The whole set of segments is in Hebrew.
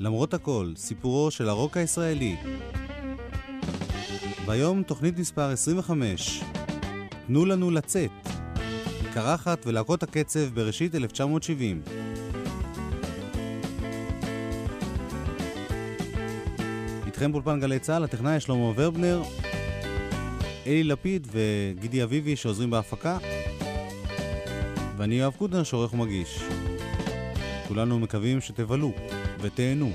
למרות הכל, סיפורו של הרוק הישראלי. והיום תוכנית מספר 25, תנו לנו לצאת. קרחת ולהקות הקצב בראשית 1970. איתכם באולפן גלי צה"ל, הטכנאי שלמה ורבנר, אלי לפיד וגידי אביבי שעוזרים בהפקה, ואני יואב קוטנר שעורך ומגיש. כולנו מקווים שתבלו ותהנו.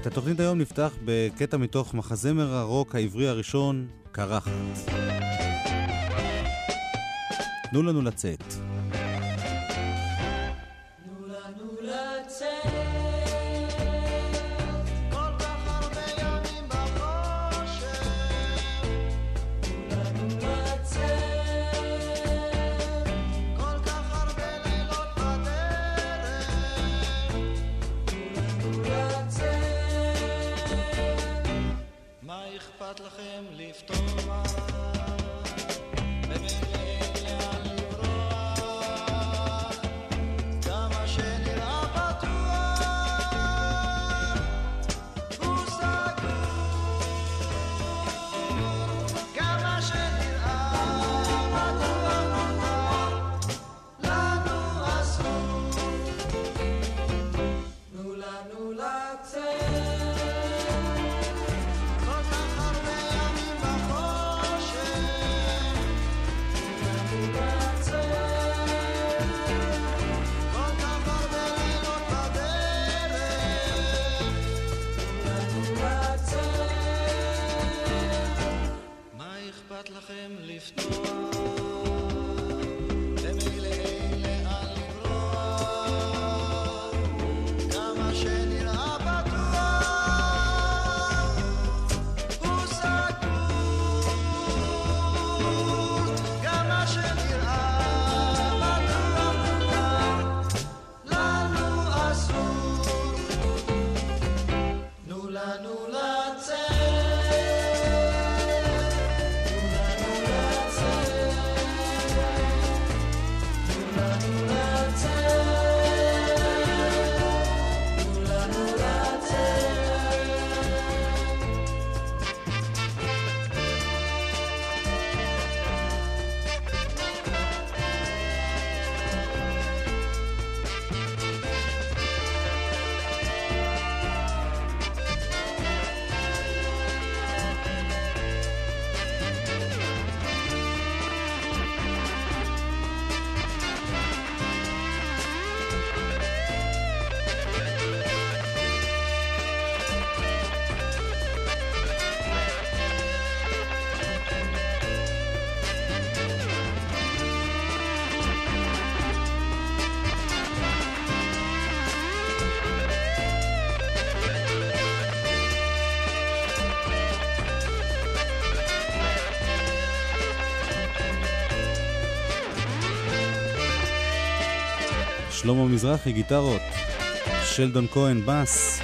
את התוכנית היום נפתח בקטע מתוך מחזמר הרוק העברי הראשון, קרחת. תנו לנו לצאת. שלמה מזרחי, גיטרות, שלדון כהן, בס,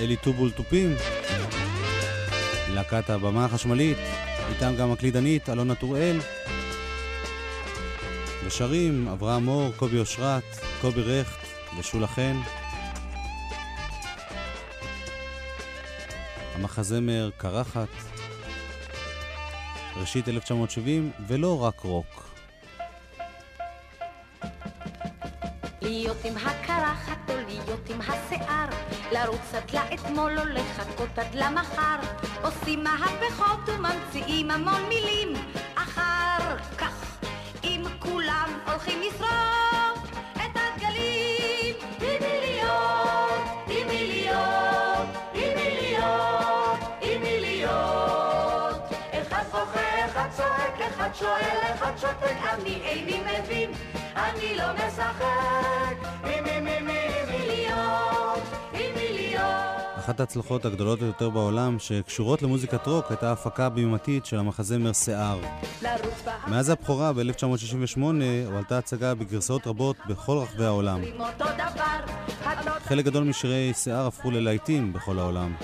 אלי טובול, תופים, להקת הבמה החשמלית, איתם גם הקלידנית, אלונה טוראל, ושרים אברהם מור, קובי אושרת, קובי רכט ושולה חן. המחזמר קרחת, ראשית 1970, ולא רק רוק. להיות עם הקרחת או להיות עם השיער, לרוץ קצת לאתמול או לחכות עד למחר, עושים מהפכות וממציאים המון מילים, אחר כך אם כולם הולכים לשרוף את הדגלים, מי להיות, מי להיות, מי להיות, מי להיות. אחד בוכה, אחד צועק, אחד שואל, אחד שותק, אני איני מבין, אני לא משחק, עם מי מי מי מי להיות, עם מי להיות. אחת ההצלחות הגדולות ביותר בעולם שקשורות למוזיקת רוק הייתה ההפקה הבימתית של המחזמר שיער. מאז הבכורה ב-1968 הועלתה הצגה בגרסאות רבות בכל רחבי העולם. חלק גדול משירי שיער הפכו ללהיטים בכל העולם.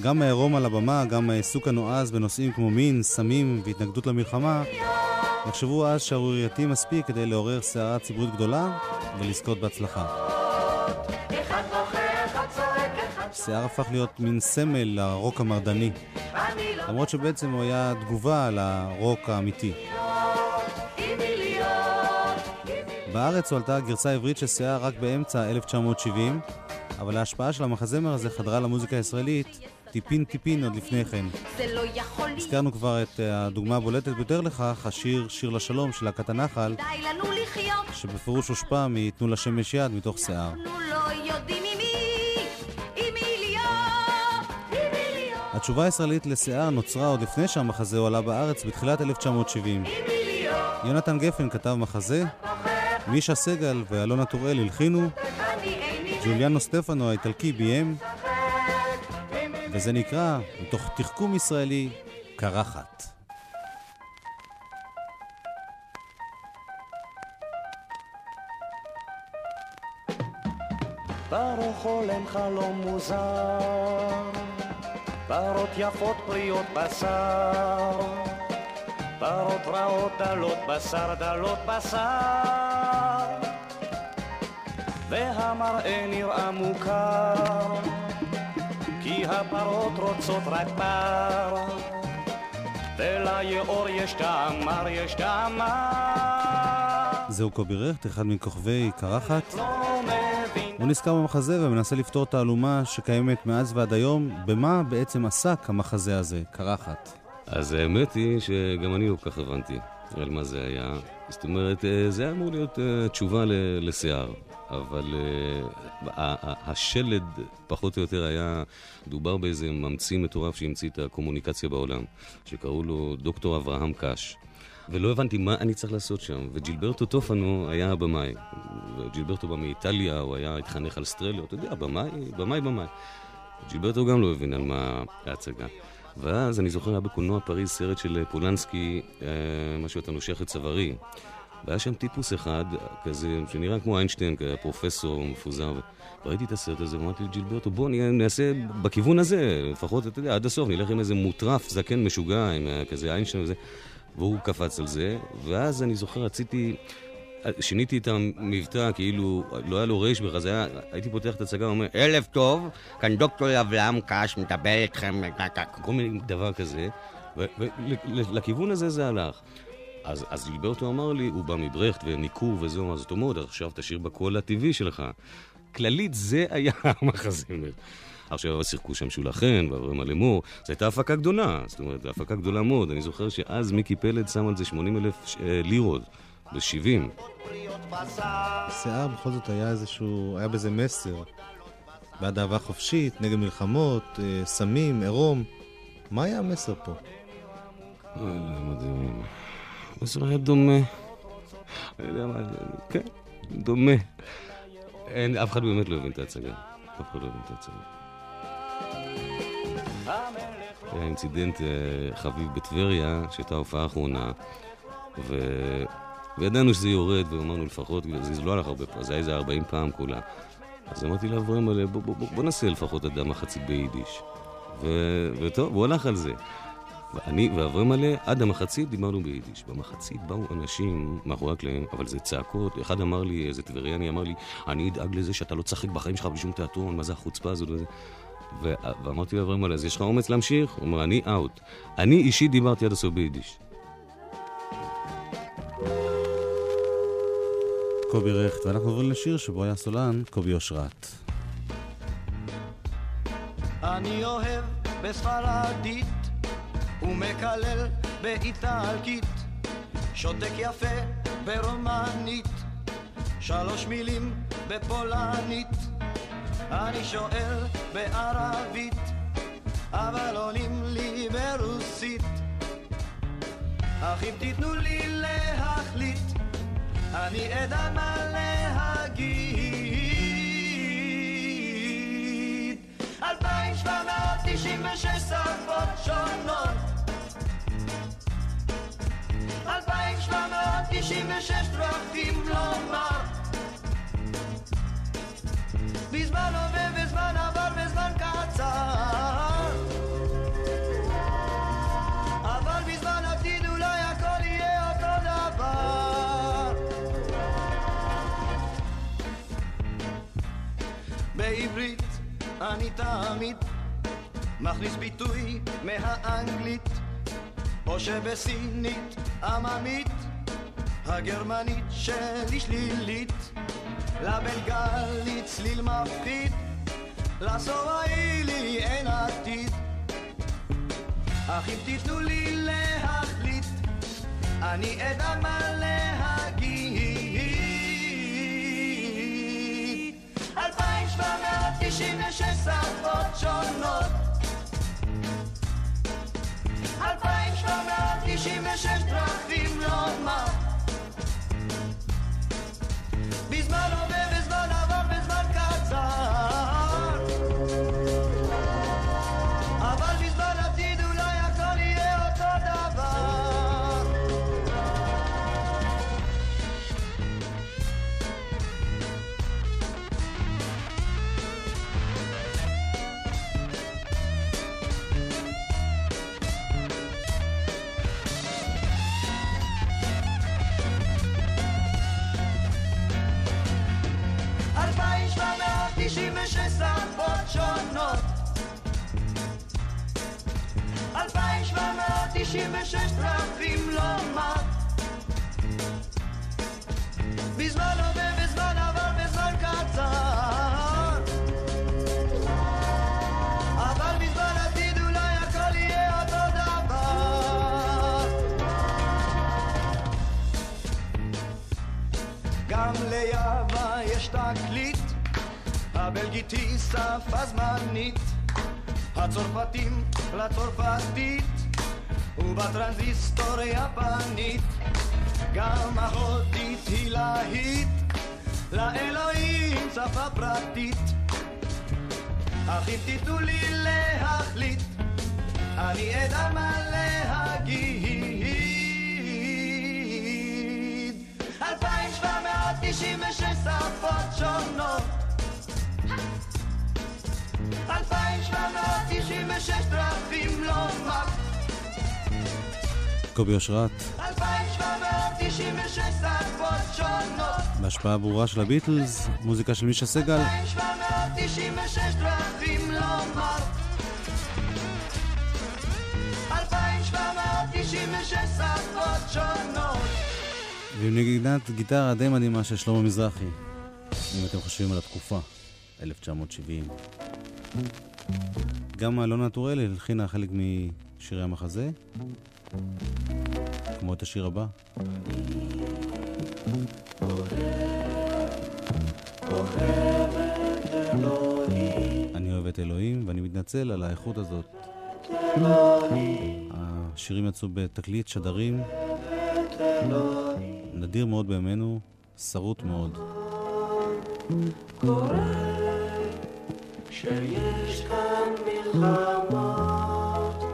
גם העירום על הבמה, גם העיסוק הנועז בנושאים כמו מין, סמים והתנגדות למלחמה, נחשבו אז שערורייתי מספיק כדי לעורר סערה ציבורית גדולה ולזכות בהצלחה. שיער הפך להיות מין סמל לרוק המרדני, למרות שבעצם הוא היה תגובה לרוק האמיתי. בארץ הועלתה גרסה עברית של שיער רק באמצע 1970, אבל ההשפעה של המחזמר הזה חדרה למוזיקה הישראלית טיפין טיפין עוד לפני כן. לא הזכרנו כבר את אה, הדוגמה הבולטת ביותר לכך, השיר "שיר לשלום" של להקת הנחל, שבפירוש הושפע מ"תנו לשמש יד" מתוך שיער. לא התשובה הישראלית לשיער נוצרה עוד לפני שהמחזה הועלה בארץ בתחילת 1970. יונתן גפן כתב מחזה, מישה סגל ואלונה טוראל הלחינו, ג'וליאנו סטפנו האיטלקי ביים, וזה נקרא, מתוך תחכום ישראלי, קרחת. ברוך חולם חלום מוזר, פרות יפות פריות בשר, פרות רעות דלות בשר, דלות בשר, והמראה נראה מוכר. כי הפרות רוצות רק בר, וליאור יש תאמר, יש תאמר. זהו קובי רכט, אחד מכוכבי קרחת. הוא נזכר במחזה ומנסה לפתור תעלומה שקיימת מאז ועד היום. במה בעצם עסק המחזה הזה, קרחת? אז האמת היא שגם אני לא כל כך הבנתי על מה זה היה. זאת אומרת, אה, זה היה אמור להיות אה, תשובה לשיער. אבל uh, השלד פחות או יותר היה, דובר באיזה ממציא מטורף שהמציא את הקומוניקציה בעולם, שקראו לו דוקטור אברהם קאש. ולא הבנתי מה אני צריך לעשות שם. וג'ילברטו טופנו היה הבמאי. וג'ילברטו בא מאיטליה, הוא היה התחנך על סטרליו, אתה יודע, במאי, במאי, במאי. ג'ילברטו גם לא הבין על מה ההצגה. ואז אני זוכר, היה בקולנוע פריז סרט של פולנסקי, אה, משהו אתה נושך את צווארי. והיה שם טיפוס אחד, כזה, שנראה כמו איינשטיין, פרופסור מפוזר. וראיתי את הסרט הזה, ואמרתי לג'ילברטו, בוא נעשה בכיוון הזה, לפחות, אתה יודע, עד הסוף, נלך עם איזה מוטרף, זקן משוגע, עם אה, כזה איינשטיין וזה. והוא קפץ על זה, ואז אני זוכר, רציתי... שיניתי את המבטא, כאילו, לא היה לו רייש בכלל, זה היה, הייתי פותח את הצגה ואומר, ערב טוב, כאן דוקטור אברהם קאש מדבר איתכם, כל מיני דבר כזה, ולכיוון הזה זה הלך. אז, אז ליברטו אמר לי, הוא בא מברכט וניכור וזהו, אז הוא אומר, עכשיו תשאיר בקול הטבעי שלך. כללית, זה היה המחזמר. עכשיו שיחקו שם שולה חן ועברי מלמור, זו הייתה הפקה גדולה, זאת אומרת, זו הפקה גדולה מאוד. אני זוכר שאז מיקי פלד שם על זה 80 אלף אה, לירות, ב-70. השיער בכל זאת היה איזשהו, היה בזה מסר. בעד אהבה חופשית, נגד מלחמות, אה, סמים, עירום. מה היה המסר פה? מדהים. זה היה דומה. אני יודע מה, כן, דומה. אין, אף אחד באמת לא הבין את ההצגה. אף אחד לא הבין את ההצגה. היה אינצידנט אה, חביב בטבריה, שהייתה הופעה אחרונה, ו... וידענו שזה יורד, ואמרנו לפחות, זה לא הלך הרבה פעם, זה היה איזה 40 פעם כולה. אז אמרתי לאברהם, בוא, בוא, בוא, בוא נעשה לפחות אדם מחצית ביידיש. ו... וטוב, הוא הלך על זה. ואני ואברהם מלא, עד המחצית דיברנו ביידיש. במחצית באו אנשים מאחורי הקלעים, אבל זה צעקות. אחד אמר לי, איזה טבריאני אמר לי, אני אדאג לזה שאתה לא תשחק בחיים שלך בשום תיאטרון, מה זה החוצפה הזאת וזה. ו- ואמרתי לאברהם מלא, אז יש לך אומץ להמשיך? הוא אומר, אני אאוט. אני אישית דיברתי עד הסוף ביידיש. קובי רכט, ואנחנו עוברים לשיר שבו היה סולן, קובי אושרת. אני אוהב בספרדית ומקלל באיטלקית, שותק יפה ברומנית, שלוש מילים בפולנית, אני שואל בערבית, אבל עונים לי ברוסית. אך אם תיתנו לי להחליט, אני אדע מה להגיד. 66 שפות שונות. 2,796 דרכים לומר. בזמן עובר וזמן עבר וזמן קצר. אבל בזמן עתיד אולי הכל יהיה אותו דבר. בעברית אני תמיד מכניס ביטוי מהאנגלית או שבסינית עממית הגרמנית שלי שלילית. לבלגלית צליל מפחיד לסוראילי אין עתיד. אך אם תיתנו לי להחליט אני אדע מה להגיד 36 דרכים לא מר שפה זמנית, הצרפתים לצרפתית, ובטרנזיסטור יפנית, גם ההודית היא להיט, לאלוהים שפה פרטית. אך אם תיתנו לי להחליט, אני אדע מה להגיד. אלפיים שבע מאות תשעים ושש שפות שונות אלפיים שבע מאות תשעים ושש דרכים לומר קובי אושרת, אלפיים שבע מאות תשעים ושש שפות שונות. בהשפעה ברורה של הביטלס, מוזיקה של מישה סגל, אלפיים שבע מאות תשעים ושש דרכים תשעים ושש שפות שונות. ועם נגינת גיטרה די מדהימה של שלמה מזרחי, אם אתם חושבים על התקופה, 1970. גם אלונה טוראל הלחינה חלק משירי המחזה, כמו את השיר הבא. אני אוהב את אלוהים, ואני מתנצל על האיכות הזאת. השירים יצאו בתקליט שדרים נדיר מאוד בימינו, שרוט מאוד. שיש כאן מלחמות,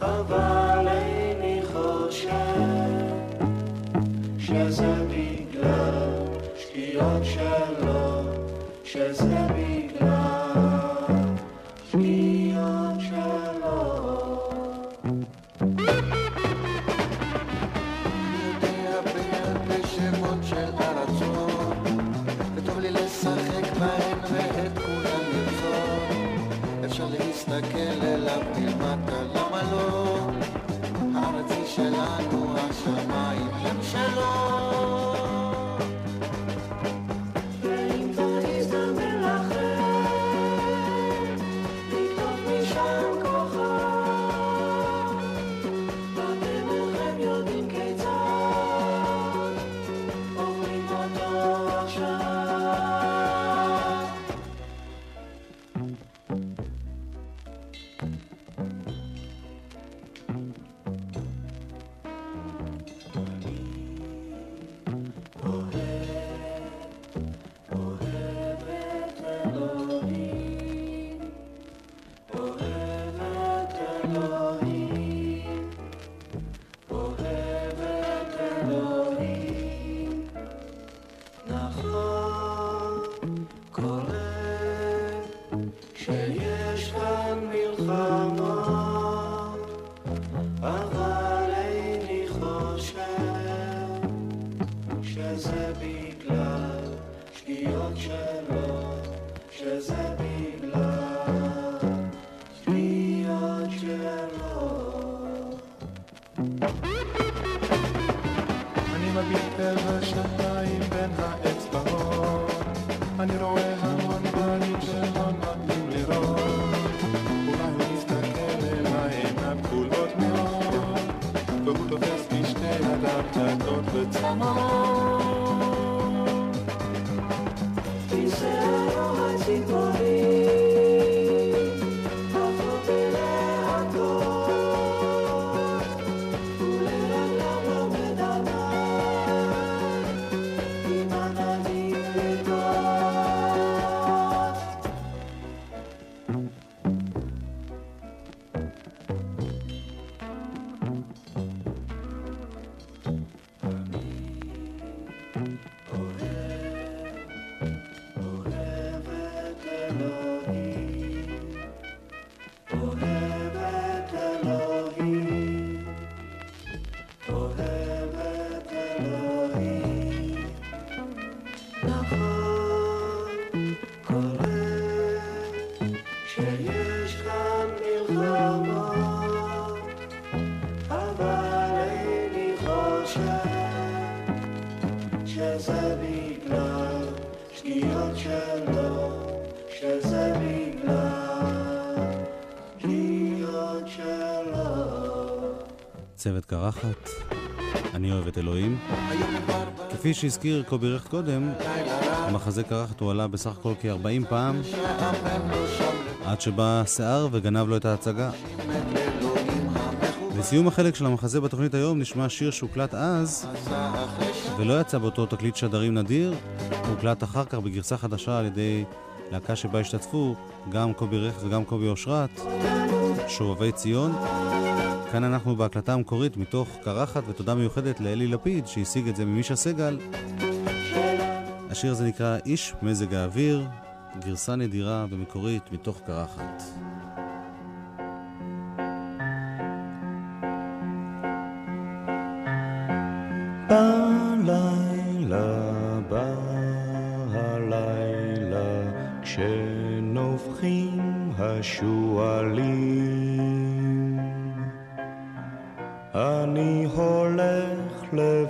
אבל איני חושב שזה בגלל שגיאות שלו, שזה בגלל צוות קרחת, אני אוהב את אלוהים. כפי שהזכיר קובי רכט קודם, המחזה קרחת הועלה בסך הכל כ-40 פעם, עד שבא שיער וגנב לו את ההצגה. לסיום החלק של המחזה בתוכנית היום נשמע שיר שהוקלט אז, ולא יצא באותו תקליט שדרים נדיר, הוקלט אחר כך בגרסה חדשה על ידי להקה שבה השתתפו גם קובי רכט וגם קובי אושרת, שובבי ציון. כאן אנחנו בהקלטה המקורית מתוך קרחת, ותודה מיוחדת לאלי לפיד שהשיג את זה ממישה סגל. השיר הזה נקרא איש מזג האוויר, גרסה נדירה ומקורית מתוך קרחת.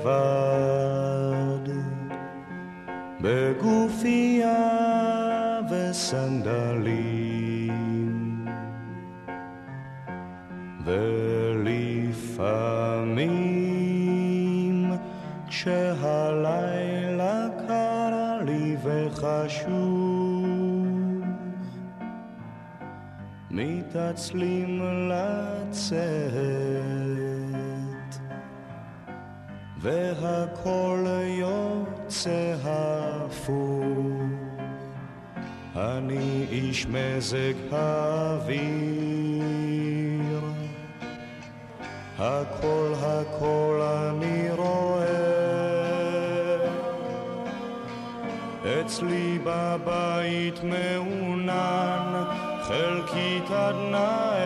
לבד, בגופייה וסנדלים, ולפעמים כשהלילה קר לי וחשוך, מתעצלים לצאת, והכל יוצא הפוך. אני איש מזג האוויר, הכל הכל אני רואה. אצלי בבית מעונן חלקית עד נאה.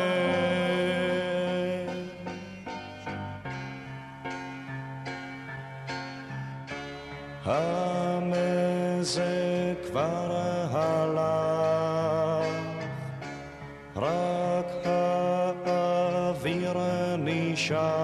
shine.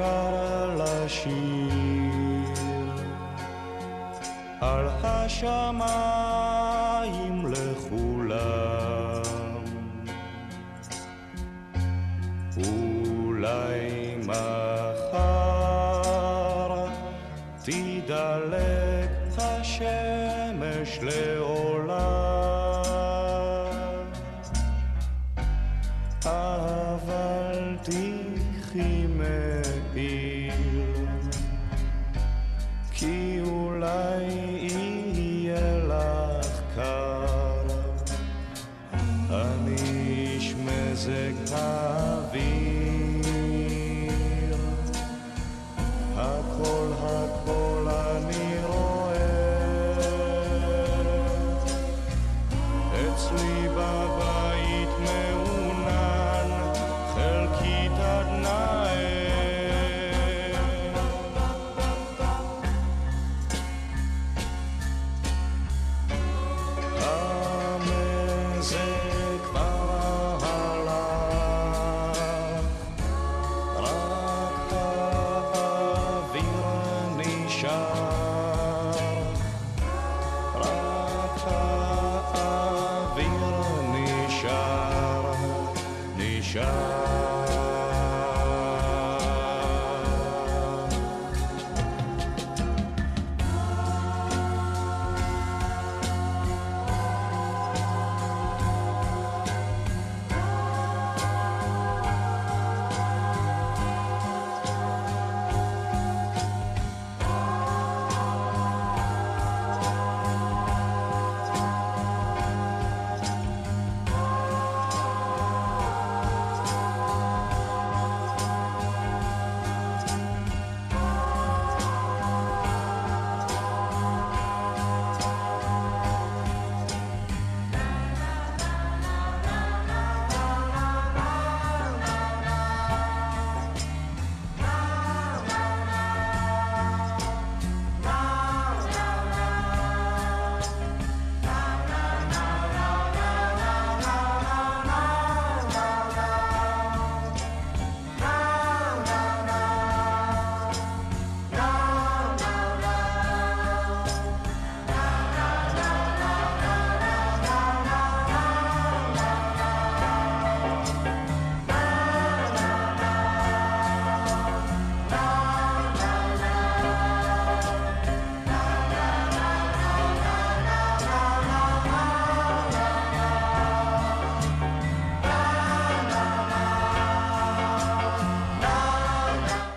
אפשר לשיר על השמיים לכולם.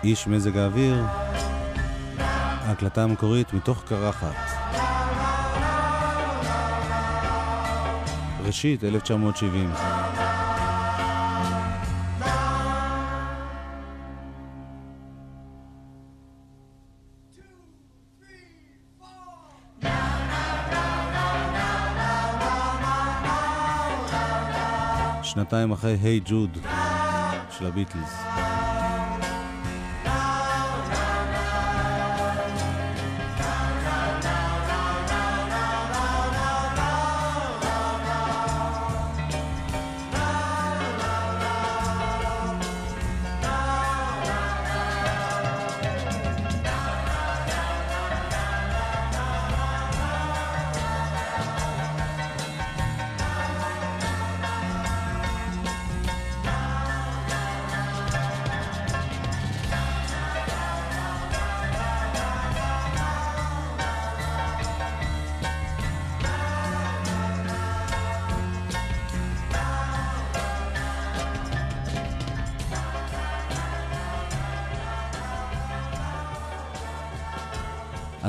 איש מזג האוויר, ההקלטה המקורית מתוך קרחת. ראשית 1970. שנתיים אחרי היי ג'וד של הביטלס.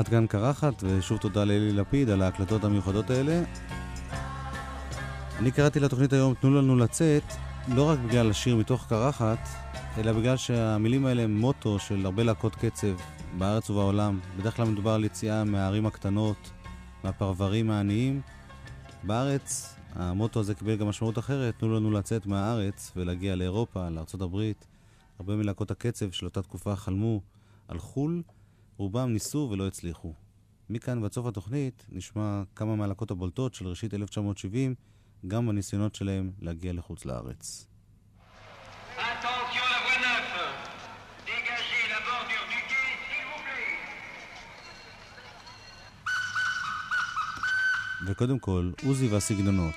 עד כאן קרחת, ושוב תודה לאלי לפיד על ההקלטות המיוחדות האלה. אני קראתי לתוכנית היום "תנו לנו לצאת", לא רק בגלל השיר מתוך קרחת, אלא בגלל שהמילים האלה הם מוטו של הרבה להקות קצב בארץ ובעולם. בדרך כלל מדובר על יציאה מהערים הקטנות, מהפרברים העניים. בארץ המוטו הזה קיבל גם משמעות אחרת, תנו לנו לצאת מהארץ ולהגיע לאירופה, לארה"ב. הרבה מלהקות הקצב של אותה תקופה חלמו על חו"ל, רובם ניסו ולא הצליחו. מכאן ועד סוף התוכנית נשמע כמה מהלהקות הבולטות של ראשית 1970, גם בניסיונות שלהם להגיע לחוץ לארץ. Attention la voie 9. Dégagez la bordure du quai, s'il vous plaît. וקודם כל, עוזי והסגנונות.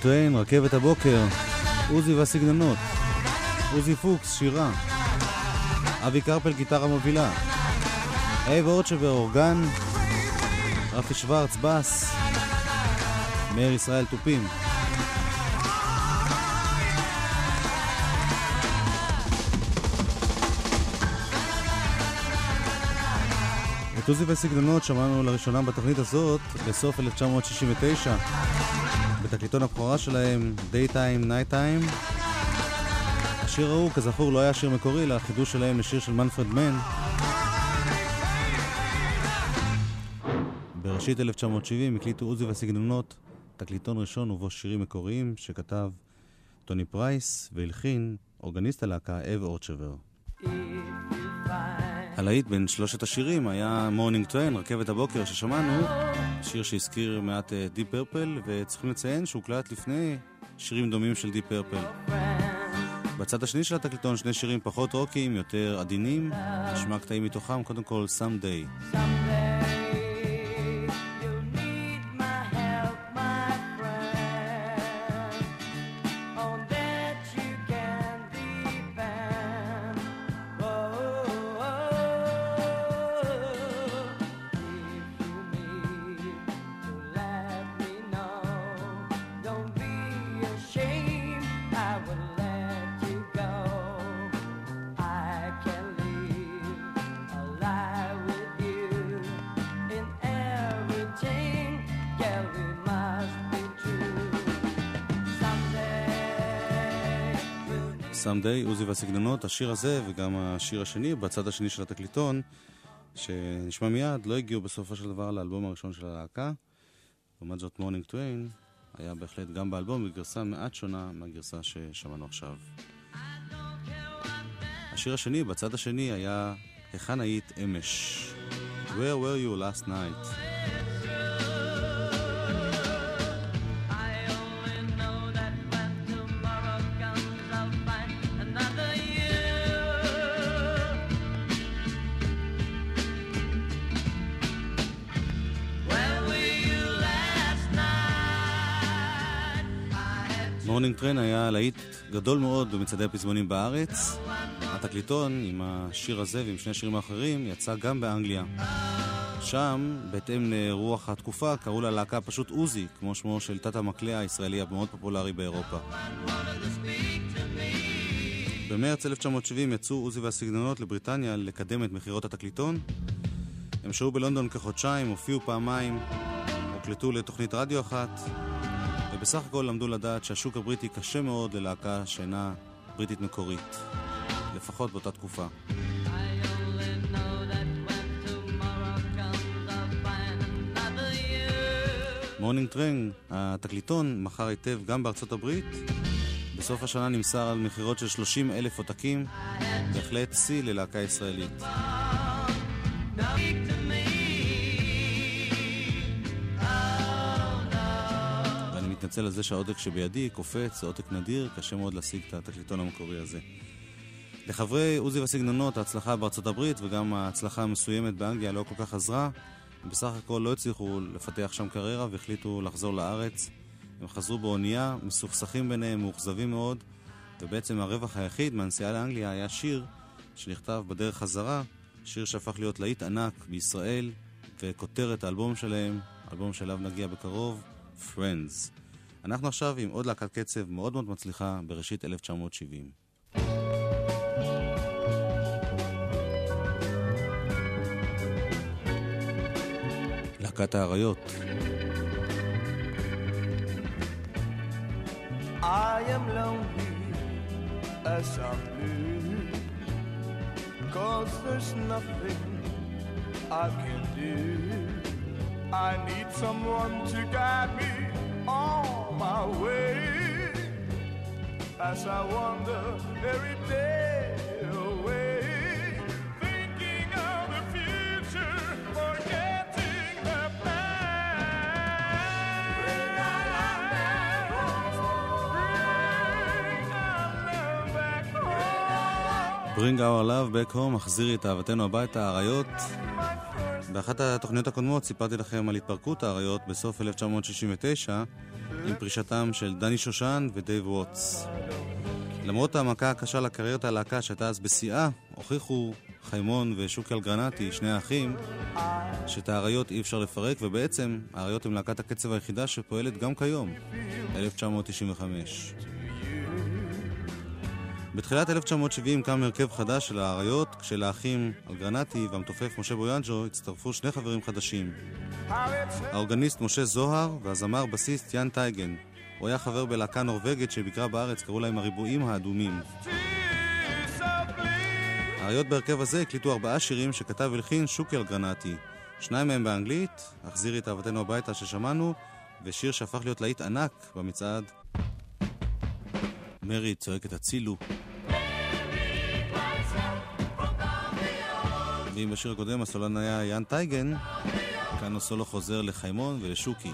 Train, רכבת הבוקר, עוזי והסגנונות, עוזי פוקס, שירה, אבי קרפל, גיטרה מובילה, אייב אורצ'ובר, אורגן, רפי שוורץ, בס, מאיר ישראל, תופים. את עוזי וסגנונות שמענו לראשונה בתוכנית הזאת בסוף 1969 בתקליטון הבכורה שלהם Daytime Nighttime. השיר ההוא כזכור לא היה שיר מקורי אלא חידוש שלהם לשיר של מנפרד מן. בראשית 1970 הקליטו עוזי והסגנונות תקליטון ראשון ובו שירים מקוריים שכתב טוני פרייס והלחין אורגניסט הלהקה אייב אורצ'ובר הלהיט בין שלושת השירים היה Morning Train, רכבת הבוקר ששמענו, שיר שהזכיר מעט דיפ פרפל, וצריכים לציין שהוא הוקלט לפני שירים דומים של דיפ פרפל. בצד השני של התקליטון שני שירים פחות רוקיים, יותר עדינים, נשמע קטעים מתוכם, קודם כל Someday. Someday, עוזי והסגנונות, השיר הזה וגם השיר השני בצד השני של התקליטון, שנשמע מיד, לא הגיעו בסופו של דבר לאלבום הראשון של הלהקה. לעומת זאת, Morning Train היה בהחלט גם באלבום בגרסה מעט שונה מהגרסה ששמענו עכשיו. השיר השני, בצד השני, היה היכן היית אמש? Where were you last night? Morning Train היה להיט גדול מאוד במצעדי הפזמונים בארץ. התקליטון עם השיר הזה ועם שני השירים האחרים יצא גם באנגליה. שם, בהתאם לרוח התקופה, קראו ללהקה פשוט עוזי, כמו שמו של תת המקלע הישראלי המאוד פופולרי באירופה. במרץ 1970 יצאו עוזי והסגנונות לבריטניה לקדם את מכירות התקליטון. הם שהו בלונדון כחודשיים, הופיעו פעמיים, הוקלטו לתוכנית רדיו אחת, ובסך הכל למדו לדעת שהשוק הבריטי קשה מאוד ללהקה שאינה בריטית מקורית, לפחות באותה תקופה. Morning Train, התקליטון, מכר היטב גם בארצות הברית. בסוף השנה נמסר על מכירות של 30 אלף עותקים, בהחלט שיא ללהקה ישראלית. מתנצל על זה שהעותק שבידי קופץ, זה עותק נדיר, קשה מאוד להשיג את התקליטון המקורי הזה. לחברי עוזי והסגנונות, ההצלחה בארצות הברית וגם ההצלחה המסוימת באנגליה לא כל כך עזרה. בסך הכל לא הצליחו לפתח שם קריירה והחליטו לחזור לארץ. הם חזרו באונייה, מסוכסכים ביניהם, מאוכזבים מאוד, ובעצם הרווח היחיד מהנסיעה לאנגליה היה שיר שנכתב בדרך חזרה, שיר שהפך להיות להיט ענק בישראל, וכותרת האלבום שלהם, אלבום שאליו נגיע בקרוב, Friends. אנחנו עכשיו עם עוד להקת קצב מאוד מאוד מצליחה בראשית 1970. להקת האריות. I am lonely as I'm blue Cause there's nothing I can do I need someone to guide me on my way as I wander every day away, thinking of the future, forgetting the past. Bring our love back home. Bring our love back home, החזירי את אהבתנו הביתה, האריות. באחת התוכניות הקודמות סיפרתי לכם על התפרקות האריות בסוף 1969 עם פרישתם של דני שושן ודייב ווטס. למרות המכה הקשה לקריירת הלהקה שהייתה אז בשיאה, הוכיחו חיימון ושוקי אלגרנטי, שני האחים, שאת האריות אי אפשר לפרק, ובעצם האריות הם להקת הקצב היחידה שפועלת גם כיום, 1995. בתחילת 1970 קם הרכב חדש של האריות, כשלאחים אלגרנטי והמתופף משה בויאנג'ו הצטרפו שני חברים חדשים. האורגניסט משה זוהר והזמר בסיסט יאן טייגן. הוא היה חבר בלהקה נורבגית שביקרה בארץ, קראו להם הריבועים האדומים. האריות בהרכב הזה הקליטו ארבעה שירים שכתב והלחין שוקי אלגרנטי. שניים מהם באנגלית, החזירי את אהבתנו הביתה ששמענו, ושיר שהפך להיות להיט ענק במצעד. מרי צועקת הצילו. ואם בשיר הקודם הסולן היה יאן טייגן, כאן הסולו חוזר לחיימון ולשוקי.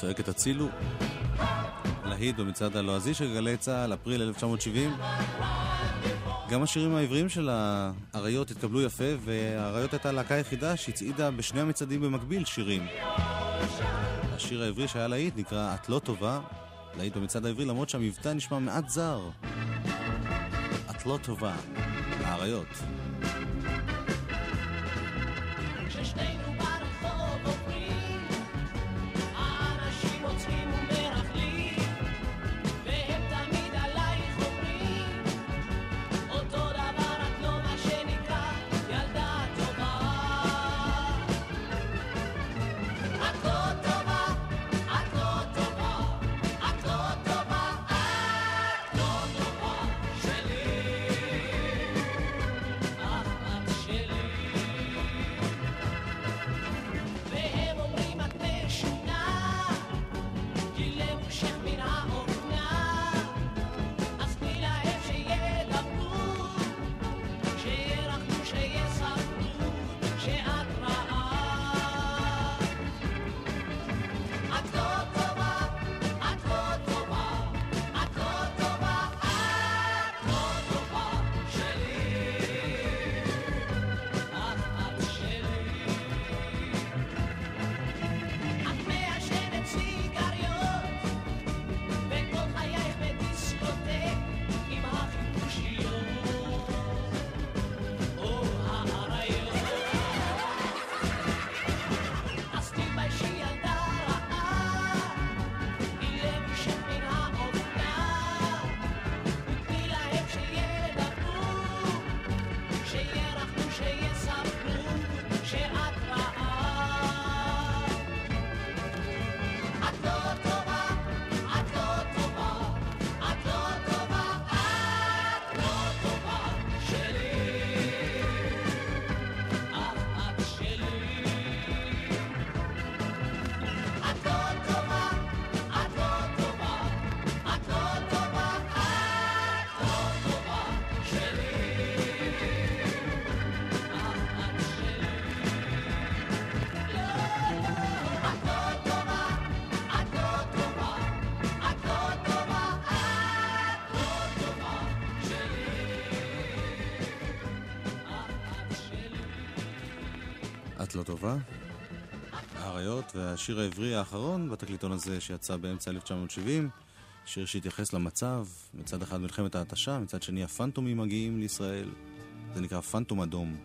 צועקת הצילו. להיט במצעד הלועזי של גלי צה"ל, אפריל 1970. גם השירים העבריים של האריות התקבלו יפה, והאריות הייתה הלהקה היחידה שהצעידה בשני המצעדים במקביל שירים. השיר העברי שהיה להיט נקרא "את לא טובה", להיט במצעד העברי, למרות שהמבטא נשמע מעט זר. את לא טובה, האריות. והשיר העברי האחרון בתקליטון הזה שיצא באמצע 1970, שיר שהתייחס למצב, מצד אחד מלחמת ההתשה, מצד שני הפנטומים מגיעים לישראל, זה נקרא פנטום אדום.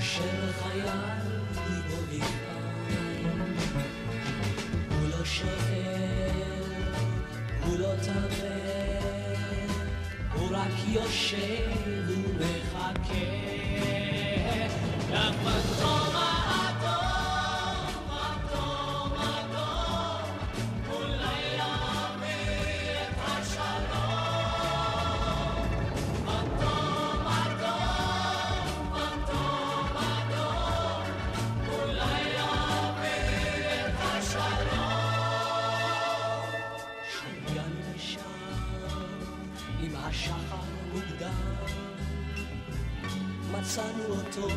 של חייל רק יושב ומחכה. לפנטום האדום, 走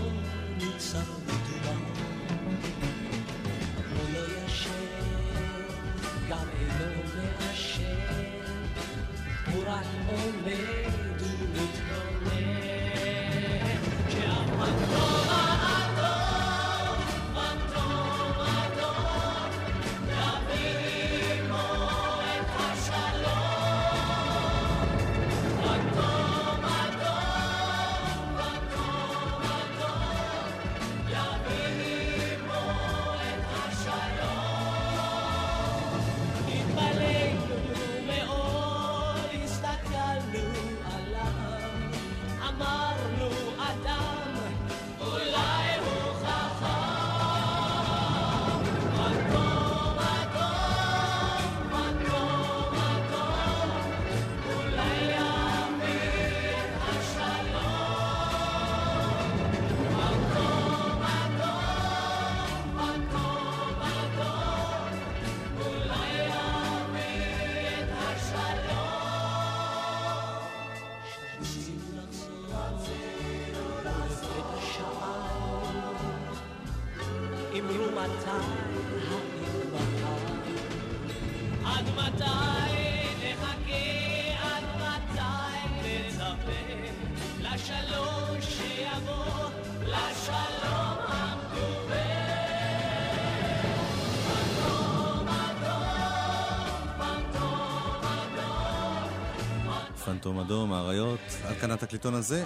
פנטום אדום, האריות, עד כאן התקליטון הזה.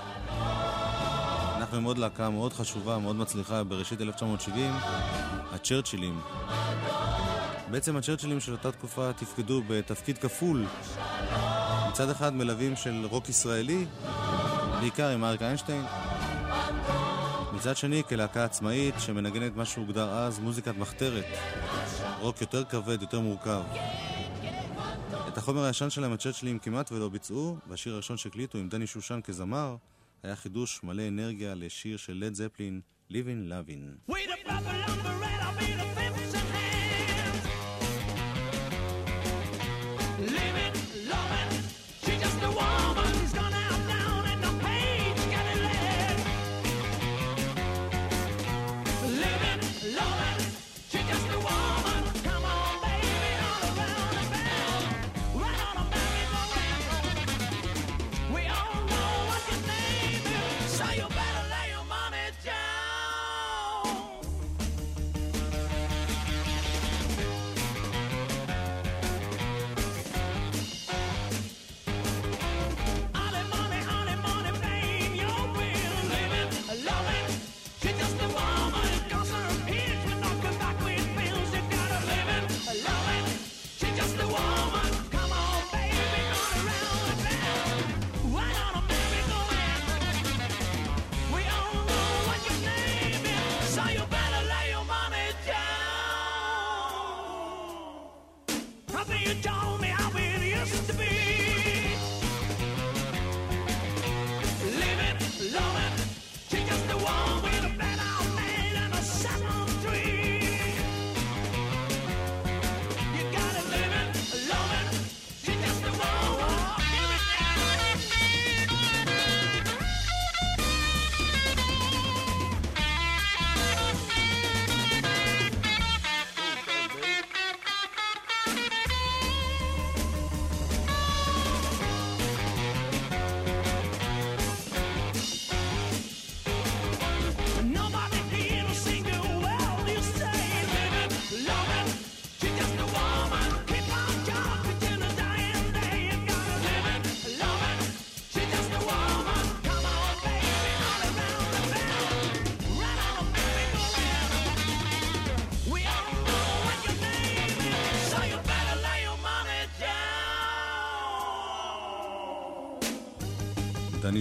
אנחנו עם עוד להקה מאוד חשובה, מאוד מצליחה, בראשית 1970, הצ'רצ'ילים. בעצם הצ'רצ'ילים של אותה תקופה תפקדו בתפקיד כפול. מצד אחד מלווים של רוק ישראלי, בעיקר עם אריק איינשטיין. מצד שני כלהקה עצמאית שמנגנת מה שהוגדר אז מוזיקת מחתרת. רוק יותר כבד, יותר מורכב. החומר הישן שלהם הצ'רצ'ילים כמעט ולא ביצעו, והשיר הראשון שהקליטו עם דני שושן כזמר, היה חידוש מלא אנרגיה לשיר של לד זפלין, Living Lovin'.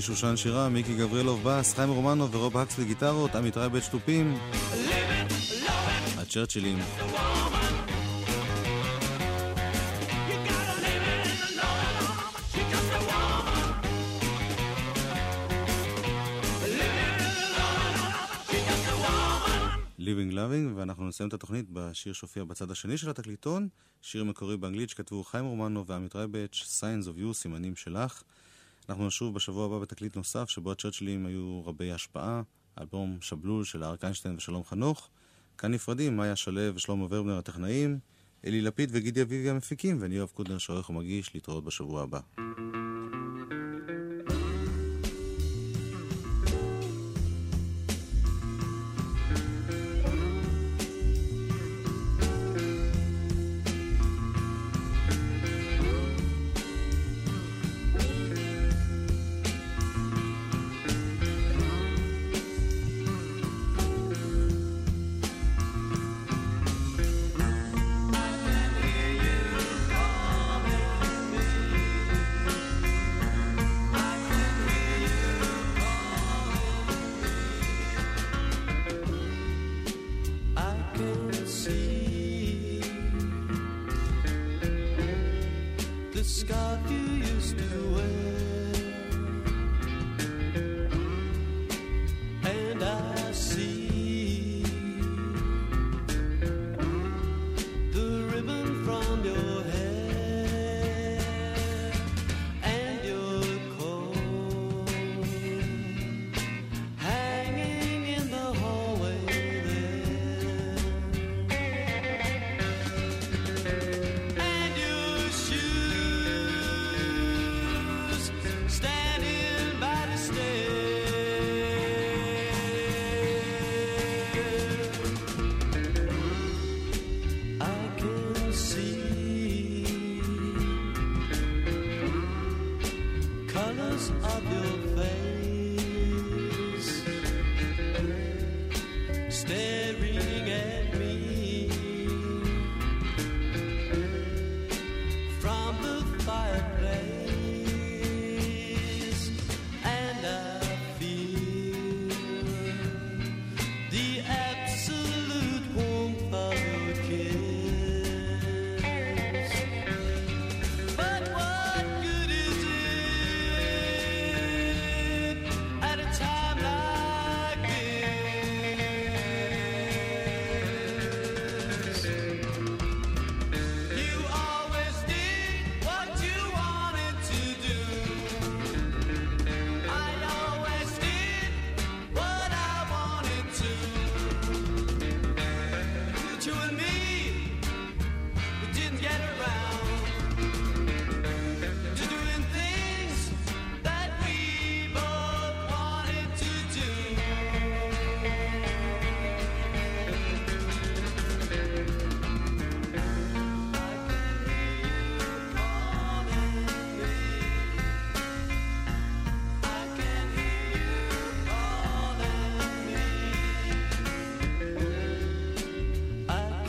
דני שושן שירה, מיקי גבריאלוב בס, חיים רומנו ורוב הקסלי גיטרות, עמית רייבט שטופים, הצ'רצ'ילים. Living Loving, ואנחנו נסיים את התוכנית בשיר שהופיע בצד השני של התקליטון, שיר מקורי באנגלית שכתבו חיים רומנו ועמית רייבץ', Signs of You, סימנים שלך. אנחנו נשוב בשבוע הבא בתקליט נוסף, שבו הצ'רצ'ילים היו רבי השפעה, אלבום שבלול של אריק איינשטיין ושלום חנוך. כאן נפרדים, מאיה שלו ושלמה ורבנר הטכנאים, אלי לפיד וגידי אביבי המפיקים, ואני יואב קודנר שעורך ומגיש להתראות בשבוע הבא.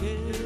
Yeah.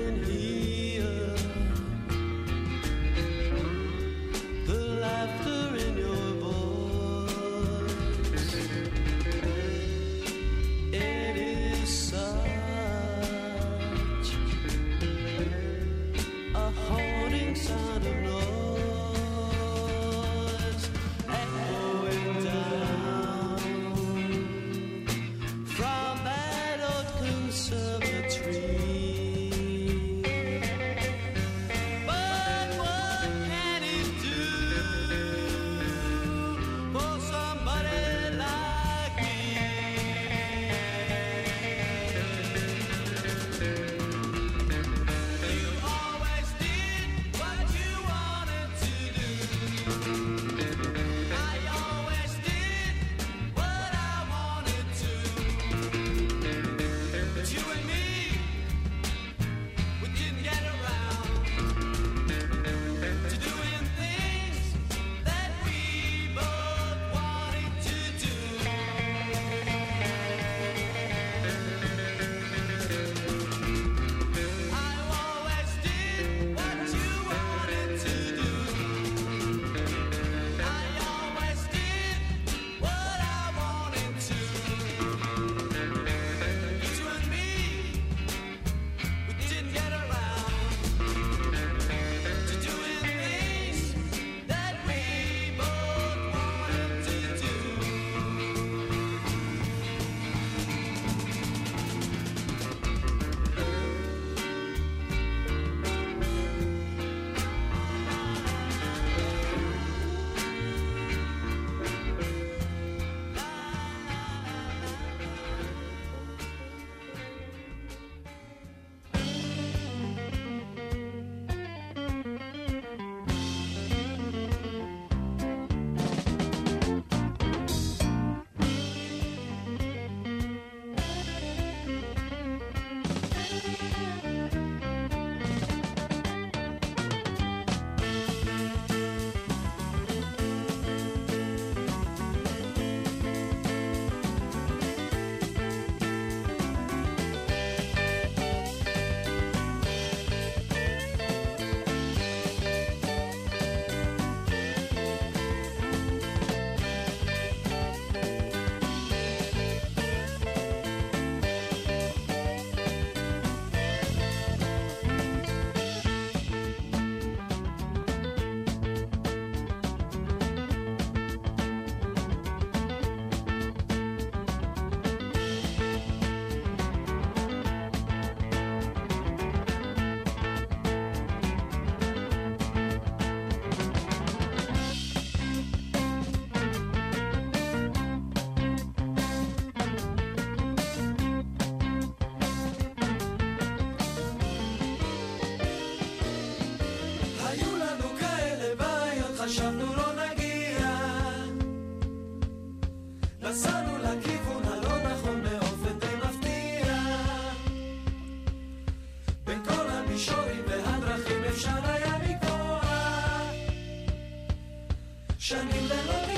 Shangri-La.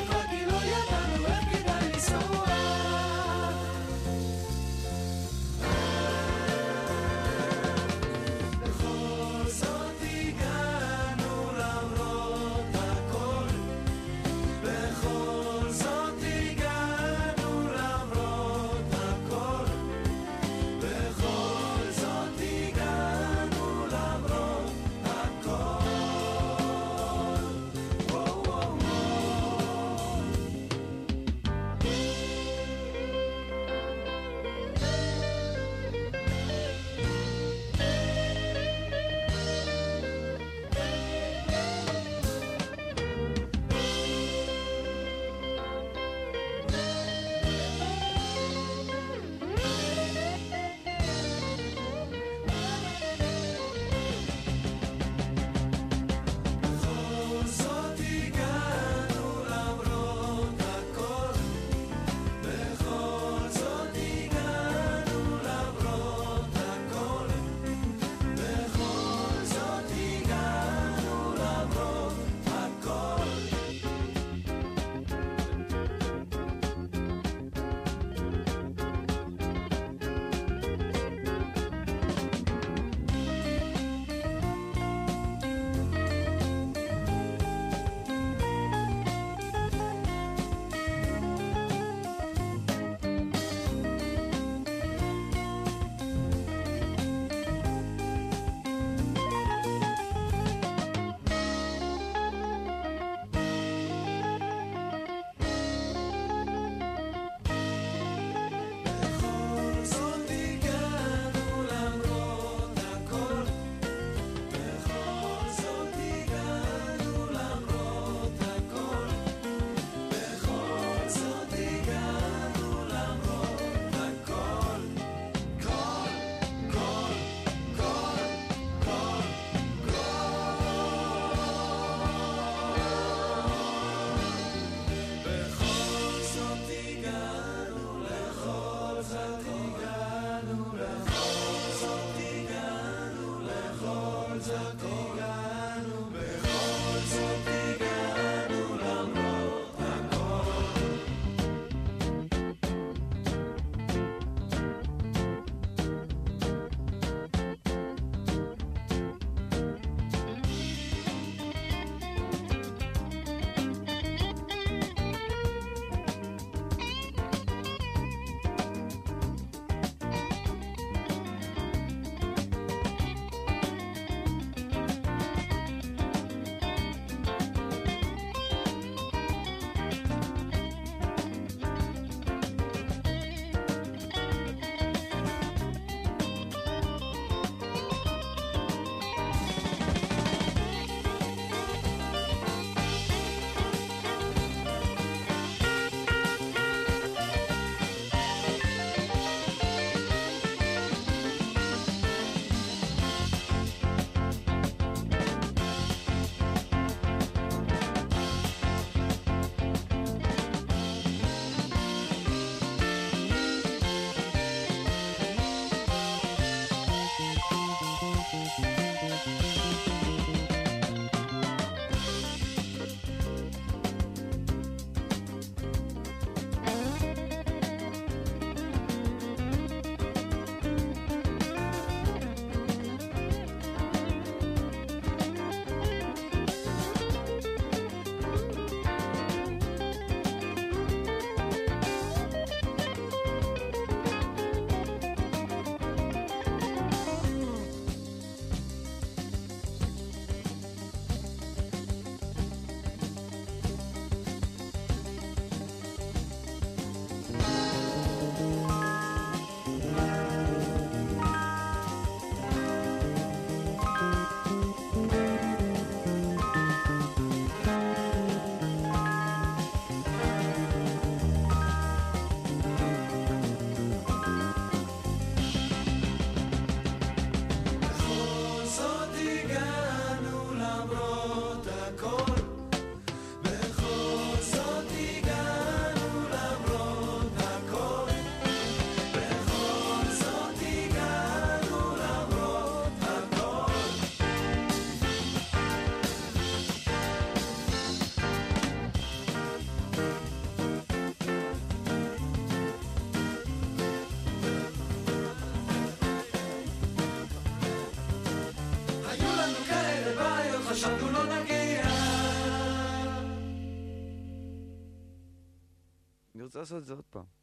אני רוצה לעשות את זה עוד פעם.